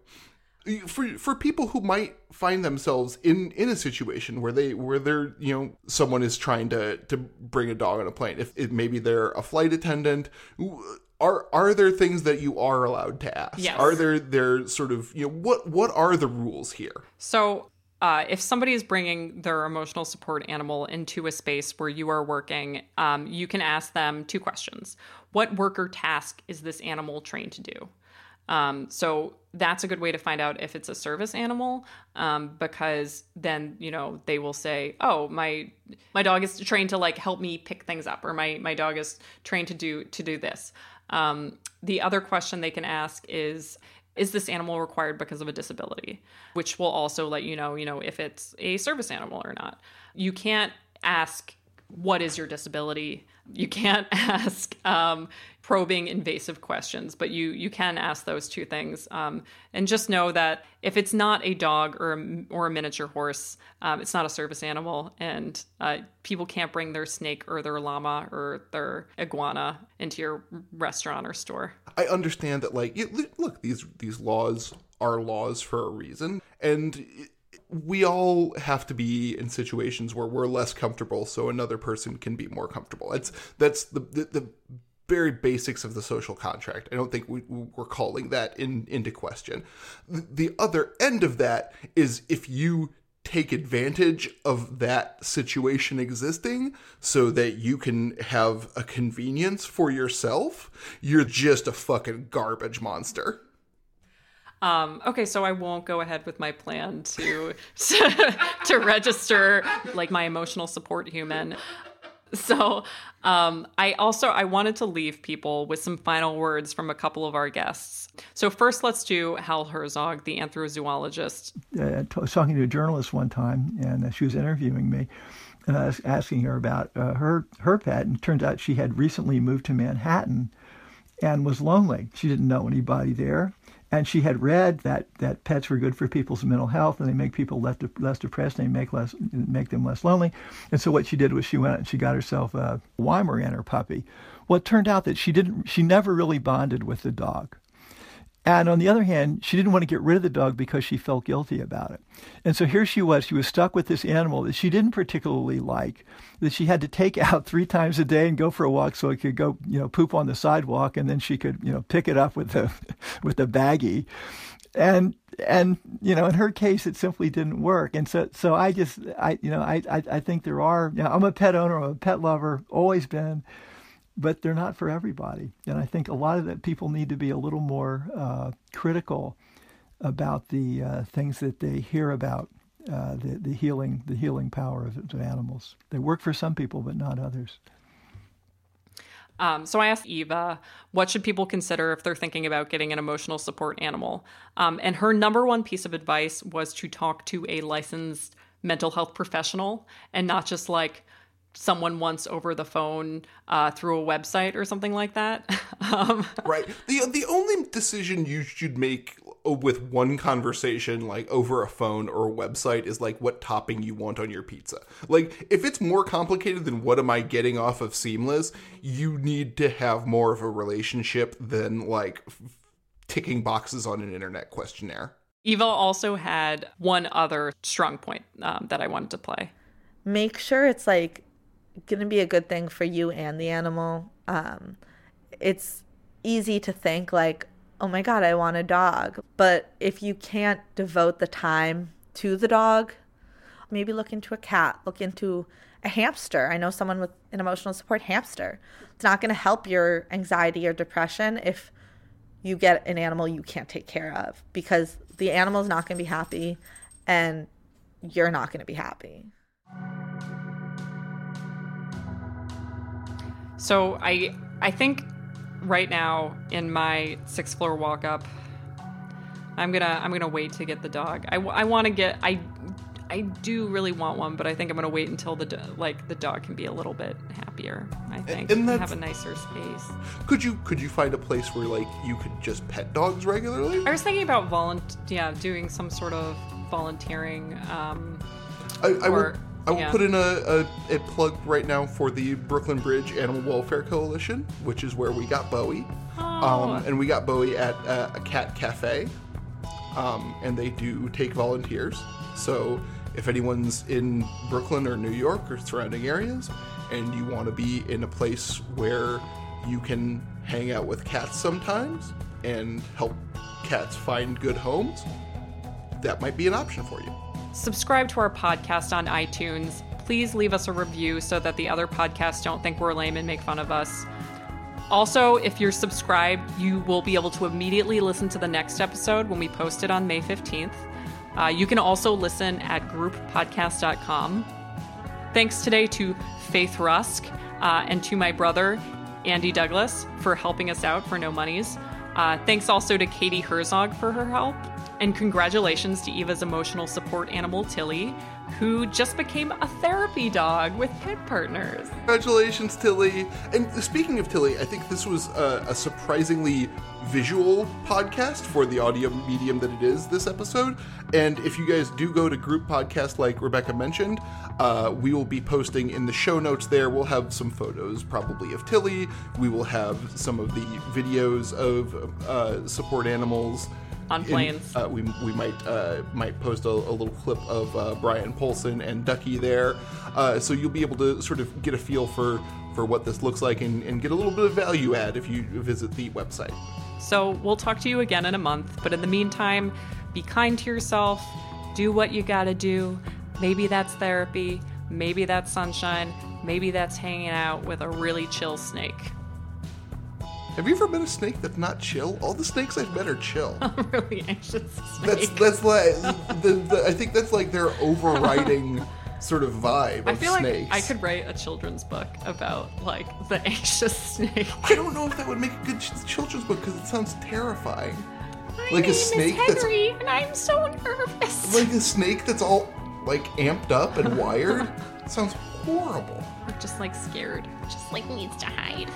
For for people who might find themselves in in a situation where they where they're you know someone is trying to to bring a dog on a plane, if it, maybe they're a flight attendant. Are are there things that you are allowed to ask? Yes. Are there there sort of you know what what are the rules here? So, uh, if somebody is bringing their emotional support animal into a space where you are working, um, you can ask them two questions. What work or task is this animal trained to do? Um, so that's a good way to find out if it's a service animal, um, because then you know they will say, "Oh, my my dog is trained to like help me pick things up," or "My my dog is trained to do to do this." Um, the other question they can ask is, "Is this animal required because of a disability?" Which will also let you know, you know, if it's a service animal or not. You can't ask, "What is your disability?" You can't (laughs) ask um, probing, invasive questions, but you you can ask those two things. Um, and just know that if it's not a dog or a, or a miniature horse, um, it's not a service animal, and uh, people can't bring their snake or their llama or their iguana into your restaurant or store. I understand that like li- look these these laws are laws for a reason and we all have to be in situations where we're less comfortable so another person can be more comfortable. That's that's the the, the very basics of the social contract. I don't think we, we're calling that in into question. The other end of that is if you take advantage of that situation existing so that you can have a convenience for yourself, you're just a fucking garbage monster. Um, okay, so I won't go ahead with my plan to (laughs) to register like my emotional support human. So um, I also I wanted to leave people with some final words from a couple of our guests. So first, let's do Hal Herzog, the anthrozoologist. uh, I was talking to a journalist one time, and uh, she was interviewing me, and I was asking her about uh, her her pet, and it turns out she had recently moved to Manhattan, and was lonely. She didn't know anybody there, and she had read that that pets were good for people's mental health, and they make people less de- less depressed, and they make less make them less lonely. And so what she did was she went out and she got herself a Weimaraner puppy. Well, it turned out that she didn't. She never really bonded with the dog. And on the other hand, she didn't want to get rid of the dog because she felt guilty about it. And so here she was. She was stuck with this animal that she didn't particularly like, that she had to take (laughs) out three times a day and go for a walk so it could go, you know, poop on the sidewalk, and then she could, you know, pick it up with the (laughs) with the baggie. And and you know, in her case, it simply didn't work. And so so I just I you know I I, I think there are. You know, I'm a pet owner. I'm a pet lover. Always been but they're not for everybody. And I think a lot of that people need to be a little more uh, critical about the uh, things that they hear about uh, the the healing the healing power of, of animals. They work for some people, but not others. Um, so I asked Eva, what should people consider if they're thinking about getting an emotional support animal? Um, and her number one piece of advice was to talk to a licensed mental health professional and not just like someone once over the phone uh, through a website or something like that. (laughs) um, right. The the only decision you should make with one conversation like over a phone or a website is like what topping you want on your pizza. Like if it's more complicated than what am I getting off of Seamless, you need to have more of a relationship than like f- ticking boxes on an internet questionnaire. Eva also had one other strong point um, that I wanted to play. Make sure it's like going to be a good thing for you and the animal. Um, it's easy to think like, oh my God, I want a dog. But if you can't devote the time to the dog, maybe look into a cat, look into a hamster. I know someone with an emotional support hamster. It's not going to help your anxiety or depression if you get an animal you can't take care of because the animal's not going to be happy and you're not going to be happy. So I I think right now in my sixth floor walk up, I'm gonna I'm gonna wait to get the dog. I, I want to get I I do really want one, but I think I'm gonna wait until the like the dog can be a little bit happier. I think and, and have a nicer space. Could you could you find a place where like you could just pet dogs regularly? I was thinking about volunt yeah doing some sort of volunteering. Um, I, I or, will I will yeah. put in a, a, a, plug right now for the Brooklyn Bridge Animal Welfare Coalition, which is where we got Bowie. Oh. Um, and we got Bowie at uh, a cat cafe. Um, and they do take volunteers. So if anyone's in Brooklyn or New York or surrounding areas and you want to be in a place where you can hang out with cats sometimes and help cats find good homes, that might be an option for you subscribe to our podcast on iTunes. Please leave us a review so that the other podcasts don't think we're lame and make fun of us. Also, if you're subscribed, you will be able to immediately listen to the next episode when we post it on May 15th. Uh, you can also listen at grouppodcast.com. Thanks today to Faith Rusk uh, and to my brother, Andy Douglas, for helping us out for no monies. Uh, thanks also to Katie Herzog for her help. And congratulations to Eva's emotional support animal, Tilly, who just became a therapy dog with pet partners. Congratulations, Tilly. And speaking of Tilly, I think this was a, a, surprisingly visual podcast for the audio medium that it is this episode. And if you guys do go to group podcast, like Rebecca mentioned, uh, we will be posting in the show notes there. We'll have some photos, probably of Tilly. We will have some of the videos of uh, support animals on planes. Uh, we, we might uh, might post a, a, little clip of uh, Bryan Polcyn and Ducky there, uh, so you'll be able to sort of get a feel for for what this looks like and, and get a little bit of value add if you visit the website. So we'll talk to you again in a month, but in the meantime, be kind to yourself. Do what you got to do. Maybe that's therapy. Maybe that's sunshine. Maybe that's hanging out with a really chill snake. Have you ever met a snake that's not chill? All the snakes I've met are chill. (laughs) I'm really anxious. Snake. That's that's like the, the, I think that's like their overriding sort of vibe. I feel snakes. like I could write a children's book about like the (laughs) anxious snake. I don't know if that would make a good children's book because it sounds terrifying. My like a snake is Henry, that's and I'm so nervous. Like a snake that's all like amped up and wired. (laughs) sounds horrible. Or just like scared. Just like needs to hide.